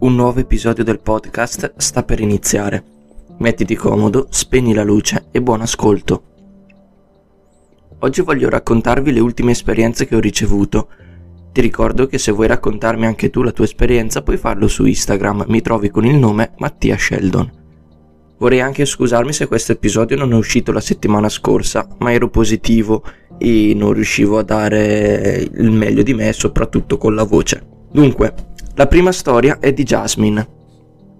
Un nuovo episodio del podcast sta per iniziare. Mettiti comodo, spegni la luce e buon ascolto. Oggi voglio raccontarvi le ultime esperienze che ho ricevuto. Ti ricordo che se vuoi raccontarmi anche tu la tua esperienza puoi farlo su Instagram, mi trovi con il nome Mattia Sheldon. Vorrei anche scusarmi se questo episodio non è uscito la settimana scorsa, ma ero positivo e non riuscivo a dare il meglio di me, soprattutto con la voce. Dunque, la prima storia è di Jasmine.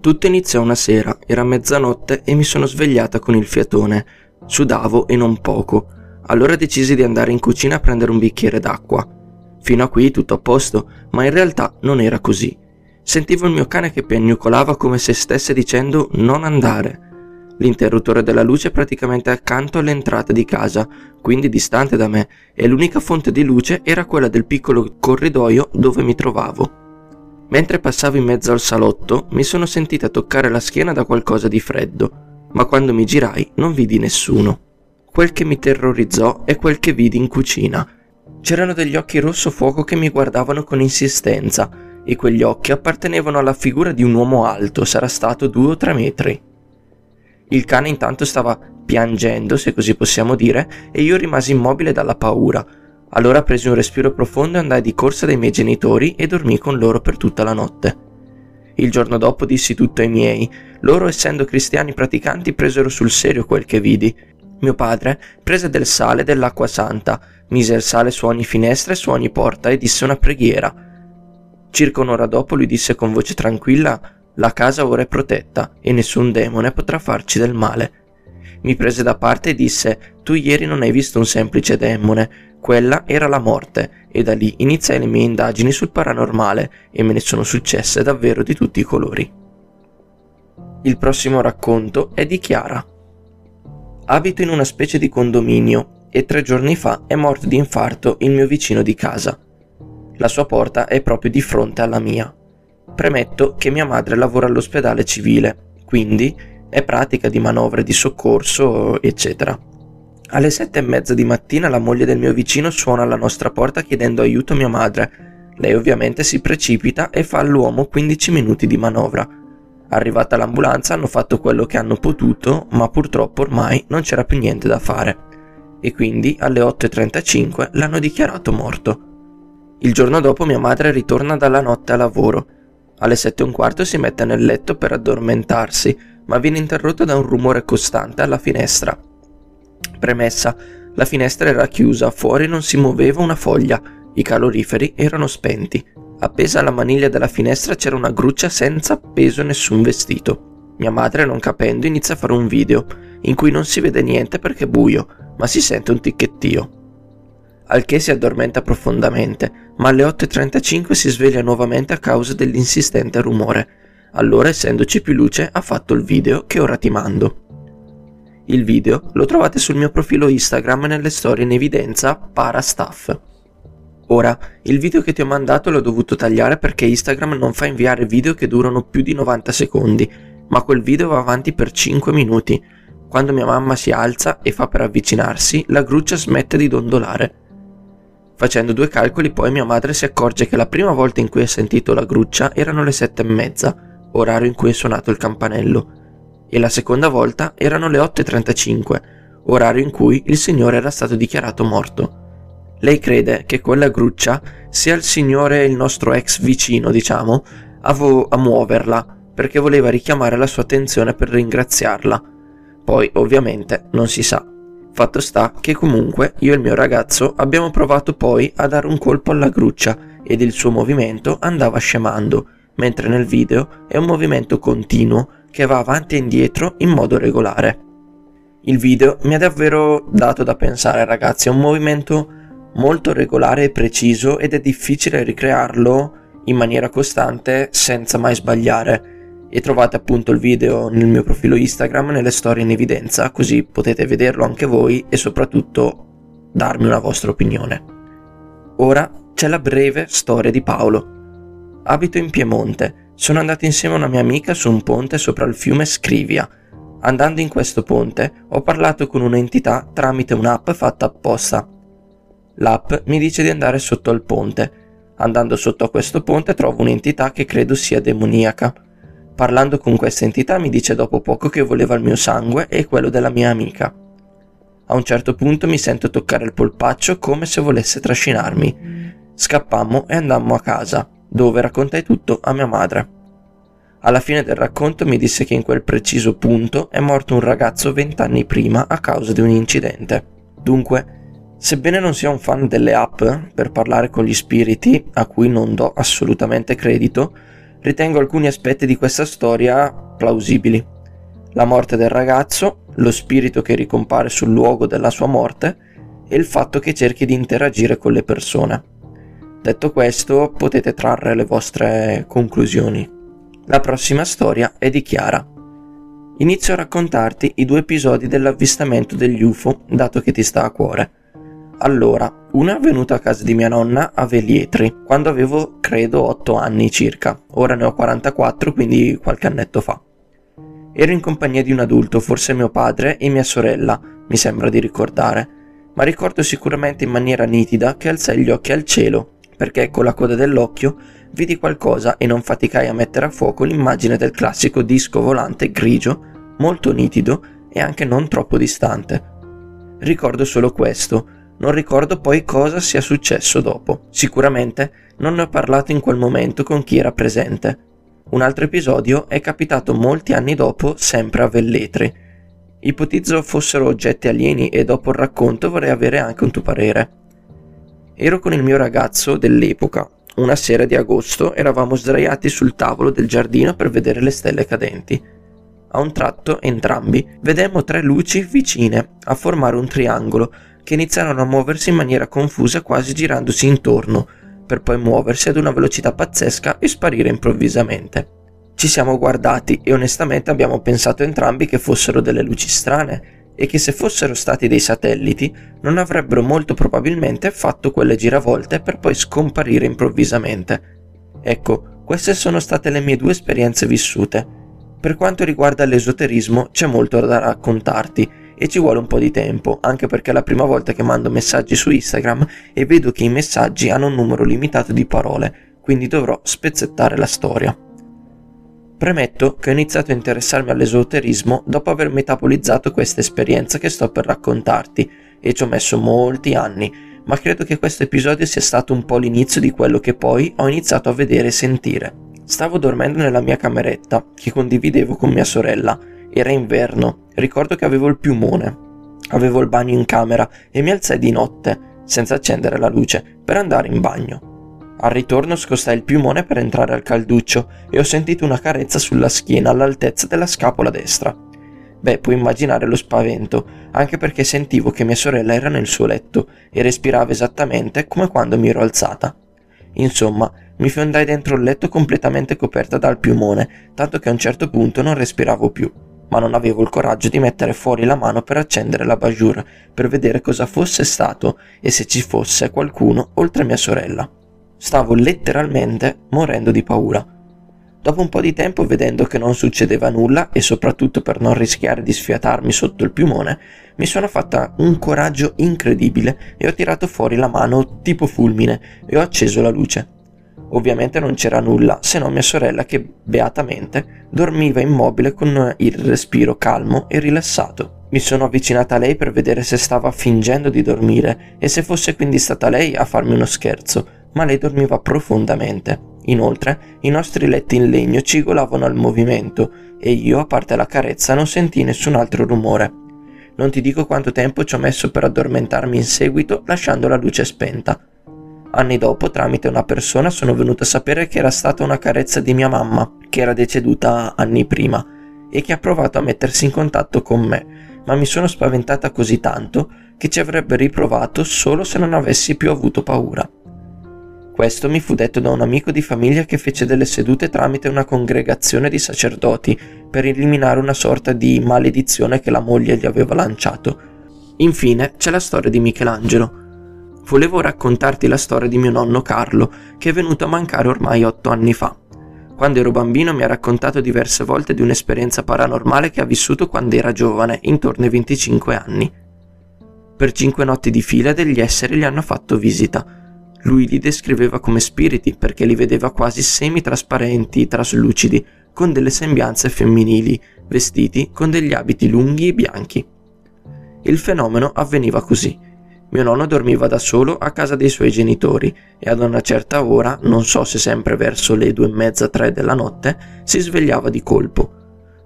Tutto iniziò una sera, era mezzanotte e mi sono svegliata con il fiatone. Sudavo e non poco. Allora decisi di andare in cucina a prendere un bicchiere d'acqua. Fino a qui tutto a posto, ma in realtà non era così. Sentivo il mio cane che piagnucolava come se stesse dicendo non andare. L'interruttore della luce è praticamente accanto all'entrata di casa, quindi distante da me, e l'unica fonte di luce era quella del piccolo corridoio dove mi trovavo. Mentre passavo in mezzo al salotto, mi sono sentita toccare la schiena da qualcosa di freddo, ma quando mi girai non vidi nessuno. Quel che mi terrorizzò è quel che vidi in cucina. C'erano degli occhi rosso fuoco che mi guardavano con insistenza, e quegli occhi appartenevano alla figura di un uomo alto, sarà stato due o tre metri. Il cane intanto stava piangendo, se così possiamo dire, e io rimasi immobile dalla paura. Allora presi un respiro profondo e andai di corsa dai miei genitori e dormì con loro per tutta la notte. Il giorno dopo dissi tutto ai miei. Loro, essendo cristiani praticanti, presero sul serio quel che vidi. Mio padre prese del sale e dell'acqua santa, mise il sale su ogni finestra e su ogni porta e disse una preghiera. Circa un'ora dopo lui disse con voce tranquilla la casa ora è protetta e nessun demone potrà farci del male. Mi prese da parte e disse Tu ieri non hai visto un semplice demone, quella era la morte, e da lì iniziai le mie indagini sul paranormale e me ne sono successe davvero di tutti i colori. Il prossimo racconto è di Chiara. Abito in una specie di condominio e tre giorni fa è morto di infarto il mio vicino di casa. La sua porta è proprio di fronte alla mia. Premetto che mia madre lavora all'ospedale civile, quindi è pratica di manovre di soccorso, eccetera. Alle sette e mezza di mattina la moglie del mio vicino suona alla nostra porta chiedendo aiuto a mia madre. Lei ovviamente si precipita e fa all'uomo 15 minuti di manovra. Arrivata l'ambulanza hanno fatto quello che hanno potuto, ma purtroppo ormai non c'era più niente da fare. E quindi alle 8.35 l'hanno dichiarato morto. Il giorno dopo mia madre ritorna dalla notte a lavoro alle sette e un quarto si mette nel letto per addormentarsi, ma viene interrotto da un rumore costante alla finestra. Premessa, la finestra era chiusa, fuori non si muoveva una foglia, i caloriferi erano spenti. Appesa alla maniglia della finestra c'era una gruccia senza appeso nessun vestito. Mia madre, non capendo, inizia a fare un video, in cui non si vede niente perché è buio, ma si sente un ticchettio al che si addormenta profondamente, ma alle 8.35 si sveglia nuovamente a causa dell'insistente rumore. Allora, essendoci più luce, ha fatto il video che ora ti mando. Il video lo trovate sul mio profilo Instagram nelle storie in evidenza Parastaff. Ora, il video che ti ho mandato l'ho dovuto tagliare perché Instagram non fa inviare video che durano più di 90 secondi, ma quel video va avanti per 5 minuti. Quando mia mamma si alza e fa per avvicinarsi, la gruccia smette di dondolare. Facendo due calcoli poi mia madre si accorge che la prima volta in cui ha sentito la gruccia erano le sette e mezza, orario in cui è suonato il campanello, e la seconda volta erano le 8.35, orario in cui il signore era stato dichiarato morto. Lei crede che quella gruccia sia il signore, il nostro ex vicino, diciamo, a, vo- a muoverla, perché voleva richiamare la sua attenzione per ringraziarla. Poi, ovviamente, non si sa. Fatto sta che comunque io e il mio ragazzo abbiamo provato poi a dare un colpo alla gruccia ed il suo movimento andava scemando, mentre nel video è un movimento continuo che va avanti e indietro in modo regolare. Il video mi ha davvero dato da pensare ragazzi, è un movimento molto regolare e preciso ed è difficile ricrearlo in maniera costante senza mai sbagliare e trovate appunto il video nel mio profilo Instagram nelle storie in evidenza, così potete vederlo anche voi e soprattutto darmi una vostra opinione. Ora c'è la breve storia di Paolo. Abito in Piemonte, sono andato insieme a una mia amica su un ponte sopra il fiume Scrivia. Andando in questo ponte ho parlato con un'entità tramite un'app fatta apposta. L'app mi dice di andare sotto al ponte. Andando sotto a questo ponte trovo un'entità che credo sia demoniaca. Parlando con questa entità mi dice dopo poco che voleva il mio sangue e quello della mia amica. A un certo punto mi sento toccare il polpaccio come se volesse trascinarmi. Scappammo e andammo a casa, dove raccontai tutto a mia madre. Alla fine del racconto mi disse che in quel preciso punto è morto un ragazzo vent'anni prima a causa di un incidente. Dunque, sebbene non sia un fan delle app per parlare con gli spiriti, a cui non do assolutamente credito, ritengo alcuni aspetti di questa storia plausibili. La morte del ragazzo, lo spirito che ricompare sul luogo della sua morte e il fatto che cerchi di interagire con le persone. Detto questo, potete trarre le vostre conclusioni. La prossima storia è di Chiara. Inizio a raccontarti i due episodi dell'avvistamento degli UFO, dato che ti sta a cuore. Allora, una è avvenuta a casa di mia nonna a Velietri, quando avevo credo 8 anni circa, ora ne ho 44, quindi qualche annetto fa. Ero in compagnia di un adulto, forse mio padre e mia sorella, mi sembra di ricordare, ma ricordo sicuramente in maniera nitida che alzai gli occhi al cielo, perché con la coda dell'occhio vidi qualcosa e non faticai a mettere a fuoco l'immagine del classico disco volante grigio, molto nitido e anche non troppo distante. Ricordo solo questo, non ricordo poi cosa sia successo dopo. Sicuramente non ne ho parlato in quel momento con chi era presente, un altro episodio è capitato molti anni dopo, sempre a Velletri. Ipotizzo fossero oggetti alieni e dopo il racconto vorrei avere anche un tuo parere. Ero con il mio ragazzo dell'epoca. Una sera di agosto eravamo sdraiati sul tavolo del giardino per vedere le stelle cadenti. A un tratto, entrambi, vedemmo tre luci vicine a formare un triangolo che iniziarono a muoversi in maniera confusa quasi girandosi intorno, per poi muoversi ad una velocità pazzesca e sparire improvvisamente. Ci siamo guardati e onestamente abbiamo pensato entrambi che fossero delle luci strane e che se fossero stati dei satelliti non avrebbero molto probabilmente fatto quelle giravolte per poi scomparire improvvisamente. Ecco, queste sono state le mie due esperienze vissute. Per quanto riguarda l'esoterismo c'è molto da raccontarti e ci vuole un po' di tempo, anche perché è la prima volta che mando messaggi su Instagram e vedo che i messaggi hanno un numero limitato di parole, quindi dovrò spezzettare la storia. Premetto che ho iniziato a interessarmi all'esoterismo dopo aver metabolizzato questa esperienza che sto per raccontarti e ci ho messo molti anni, ma credo che questo episodio sia stato un po' l'inizio di quello che poi ho iniziato a vedere e sentire. Stavo dormendo nella mia cameretta, che condividevo con mia sorella, era inverno, ricordo che avevo il piumone. Avevo il bagno in camera e mi alzai di notte, senza accendere la luce, per andare in bagno. Al ritorno scostai il piumone per entrare al calduccio e ho sentito una carezza sulla schiena all'altezza della scapola destra. Beh, puoi immaginare lo spavento, anche perché sentivo che mia sorella era nel suo letto e respirava esattamente come quando mi ero alzata. Insomma, mi fiondai dentro il letto completamente coperta dal piumone, tanto che a un certo punto non respiravo più ma non avevo il coraggio di mettere fuori la mano per accendere la bajour, per vedere cosa fosse stato e se ci fosse qualcuno oltre mia sorella. Stavo letteralmente morendo di paura. Dopo un po' di tempo, vedendo che non succedeva nulla e soprattutto per non rischiare di sfiatarmi sotto il piumone, mi sono fatta un coraggio incredibile e ho tirato fuori la mano tipo fulmine e ho acceso la luce. Ovviamente non c'era nulla, se non mia sorella che, beatamente, dormiva immobile con il respiro calmo e rilassato. Mi sono avvicinata a lei per vedere se stava fingendo di dormire e se fosse quindi stata lei a farmi uno scherzo, ma lei dormiva profondamente. Inoltre, i nostri letti in legno cigolavano al movimento e io, a parte la carezza, non sentii nessun altro rumore. Non ti dico quanto tempo ci ho messo per addormentarmi in seguito lasciando la luce spenta. Anni dopo, tramite una persona, sono venuto a sapere che era stata una carezza di mia mamma, che era deceduta anni prima, e che ha provato a mettersi in contatto con me, ma mi sono spaventata così tanto che ci avrebbe riprovato solo se non avessi più avuto paura. Questo mi fu detto da un amico di famiglia che fece delle sedute tramite una congregazione di sacerdoti per eliminare una sorta di maledizione che la moglie gli aveva lanciato. Infine c'è la storia di Michelangelo, volevo raccontarti la storia di mio nonno Carlo, che è venuto a mancare ormai otto anni fa. Quando ero bambino mi ha raccontato diverse volte di un'esperienza paranormale che ha vissuto quando era giovane, intorno ai 25 anni. Per cinque notti di fila degli esseri gli hanno fatto visita. Lui li descriveva come spiriti perché li vedeva quasi semi-trasparenti, traslucidi, con delle sembianze femminili, vestiti con degli abiti lunghi e bianchi. Il fenomeno avveniva così. Mio nonno dormiva da solo a casa dei suoi genitori e ad una certa ora, non so se sempre verso le due e mezza tre della notte, si svegliava di colpo.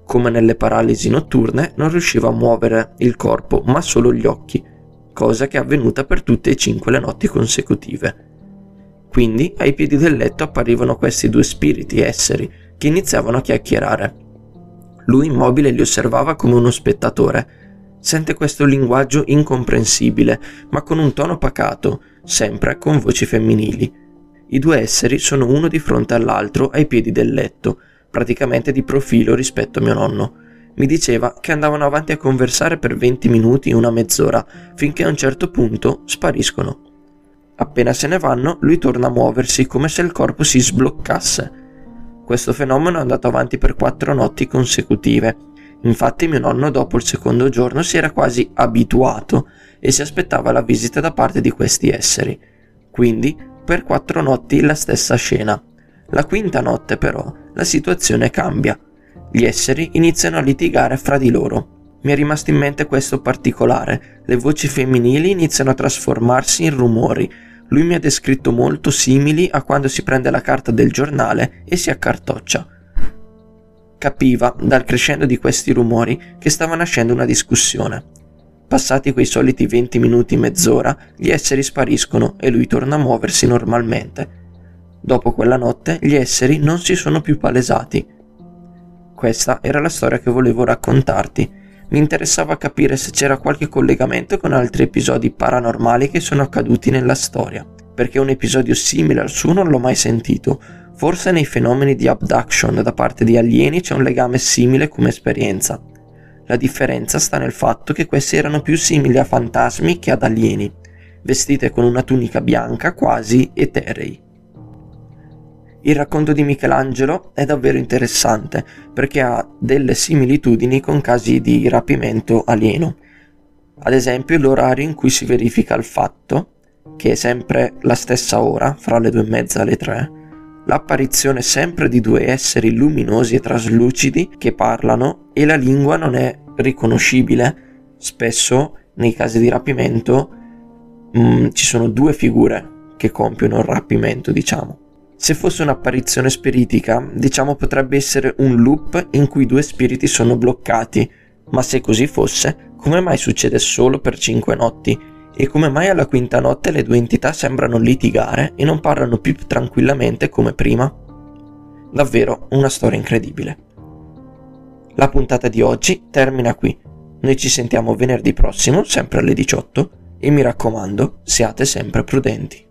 Come nelle paralisi notturne non riusciva a muovere il corpo ma solo gli occhi, cosa che è avvenuta per tutte e cinque le notti consecutive. Quindi ai piedi del letto apparivano questi due spiriti esseri che iniziavano a chiacchierare. Lui immobile li osservava come uno spettatore. Sente questo linguaggio incomprensibile, ma con un tono pacato, sempre con voci femminili. I due esseri sono uno di fronte all'altro ai piedi del letto, praticamente di profilo rispetto a mio nonno. Mi diceva che andavano avanti a conversare per 20 minuti, una mezz'ora, finché a un certo punto spariscono. Appena se ne vanno, lui torna a muoversi come se il corpo si sbloccasse questo fenomeno è andato avanti per quattro notti consecutive. Infatti mio nonno dopo il secondo giorno si era quasi abituato e si aspettava la visita da parte di questi esseri. Quindi per quattro notti la stessa scena. La quinta notte però la situazione cambia. Gli esseri iniziano a litigare fra di loro. Mi è rimasto in mente questo particolare. Le voci femminili iniziano a trasformarsi in rumori, lui mi ha descritto molto simili a quando si prende la carta del giornale e si accartoccia. Capiva, dal crescendo di questi rumori, che stava nascendo una discussione. Passati quei soliti 20 minuti mezz'ora, gli esseri spariscono e lui torna a muoversi normalmente. Dopo quella notte gli esseri non si sono più palesati. Questa era la storia che volevo raccontarti mi interessava capire se c'era qualche collegamento con altri episodi paranormali che sono accaduti nella storia, perché un episodio simile al suo non l'ho mai sentito. Forse nei fenomeni di abduction da parte di alieni c'è un legame simile come esperienza. La differenza sta nel fatto che questi erano più simili a fantasmi che ad alieni, vestite con una tunica bianca quasi eterei. Il racconto di Michelangelo è davvero interessante perché ha delle similitudini con casi di rapimento alieno. Ad esempio l'orario in cui si verifica il fatto, che è sempre la stessa ora, fra le due e mezza e le tre, l'apparizione sempre di due esseri luminosi e traslucidi che parlano e la lingua non è riconoscibile. Spesso nei casi di rapimento mh, mm, ci sono due figure che compiono il rapimento, diciamo. Se fosse un'apparizione spiritica, diciamo potrebbe essere un loop in cui due spiriti sono bloccati, ma se così fosse, come mai succede solo per cinque notti? E come mai alla quinta notte le due entità sembrano litigare e non parlano più tranquillamente come prima? Davvero una storia incredibile. La puntata di oggi termina qui. Noi ci sentiamo venerdì prossimo, sempre alle 18, e mi raccomando, siate sempre prudenti.